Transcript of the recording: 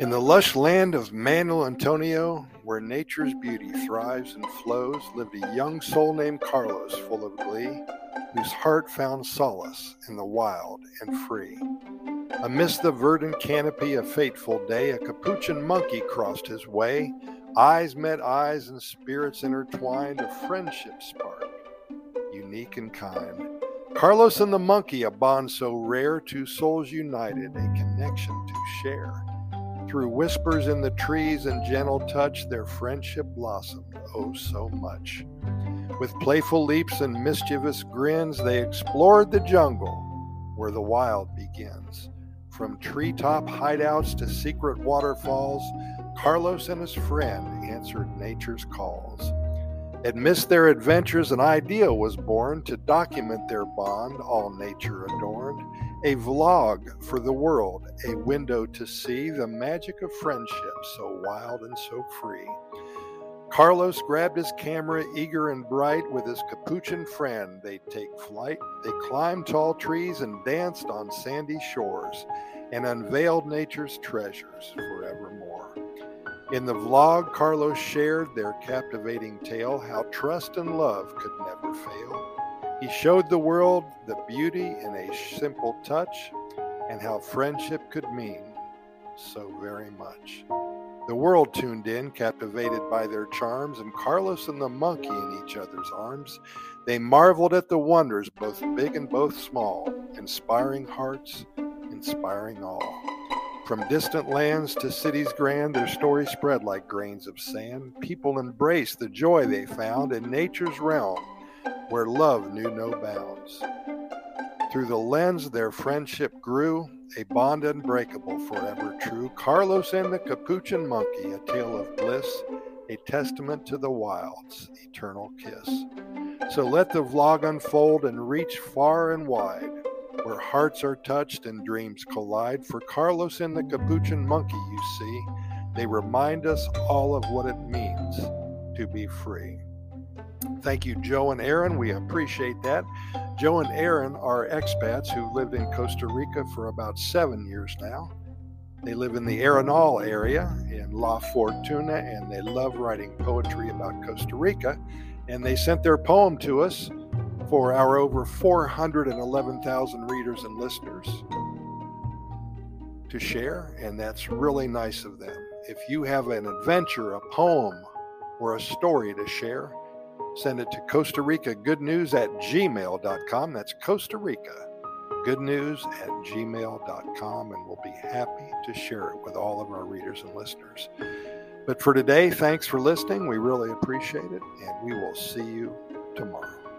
In the lush land of Manuel Antonio, where nature's beauty thrives and flows, lived a young soul named Carlos, full of glee, whose heart found solace in the wild and free. Amidst the verdant canopy, a fateful day, a capuchin monkey crossed his way. Eyes met eyes and spirits intertwined, a friendship spark, unique and kind. Carlos and the monkey, a bond so rare, two souls united, a connection to share. Through whispers in the trees and gentle touch, their friendship blossomed, oh so much. With playful leaps and mischievous grins, they explored the jungle where the wild begins. From treetop hideouts to secret waterfalls, Carlos and his friend answered nature's calls. Amidst their adventures, an idea was born to document their bond, all nature adorned. A vlog for the world, a window to see the magic of friendship, so wild and so free. Carlos grabbed his camera, eager and bright, with his capuchin friend. They take flight. They climbed tall trees and danced on sandy shores and unveiled nature's treasures forevermore. In the vlog, Carlos shared their captivating tale how trust and love could never fail. He showed the world the beauty in a simple touch and how friendship could mean so very much. The world tuned in, captivated by their charms, and Carlos and the monkey in each other's arms. They marveled at the wonders, both big and both small, inspiring hearts, inspiring all. From distant lands to cities grand, their story spread like grains of sand. People embraced the joy they found in nature's realm where love knew no bounds. Through the lens, their friendship grew, a bond unbreakable, forever true. Carlos and the Capuchin Monkey, a tale of bliss, a testament to the wild's eternal kiss. So let the vlog unfold and reach far and wide where hearts are touched and dreams collide. For Carlos and the Capuchin Monkey, you see, they remind us all of what it means to be free. Thank you, Joe and Aaron. We appreciate that. Joe and Aaron are expats who lived in Costa Rica for about seven years now. They live in the Arenal area in La Fortuna and they love writing poetry about Costa Rica. And they sent their poem to us for our over 411,000 readers and listeners to share, and that's really nice of them. If you have an adventure, a poem, or a story to share, send it to Costa Rica Good News at gmail.com. That's Costa Rica Good News at gmail.com, and we'll be happy to share it with all of our readers and listeners. But for today, thanks for listening. We really appreciate it, and we will see you tomorrow.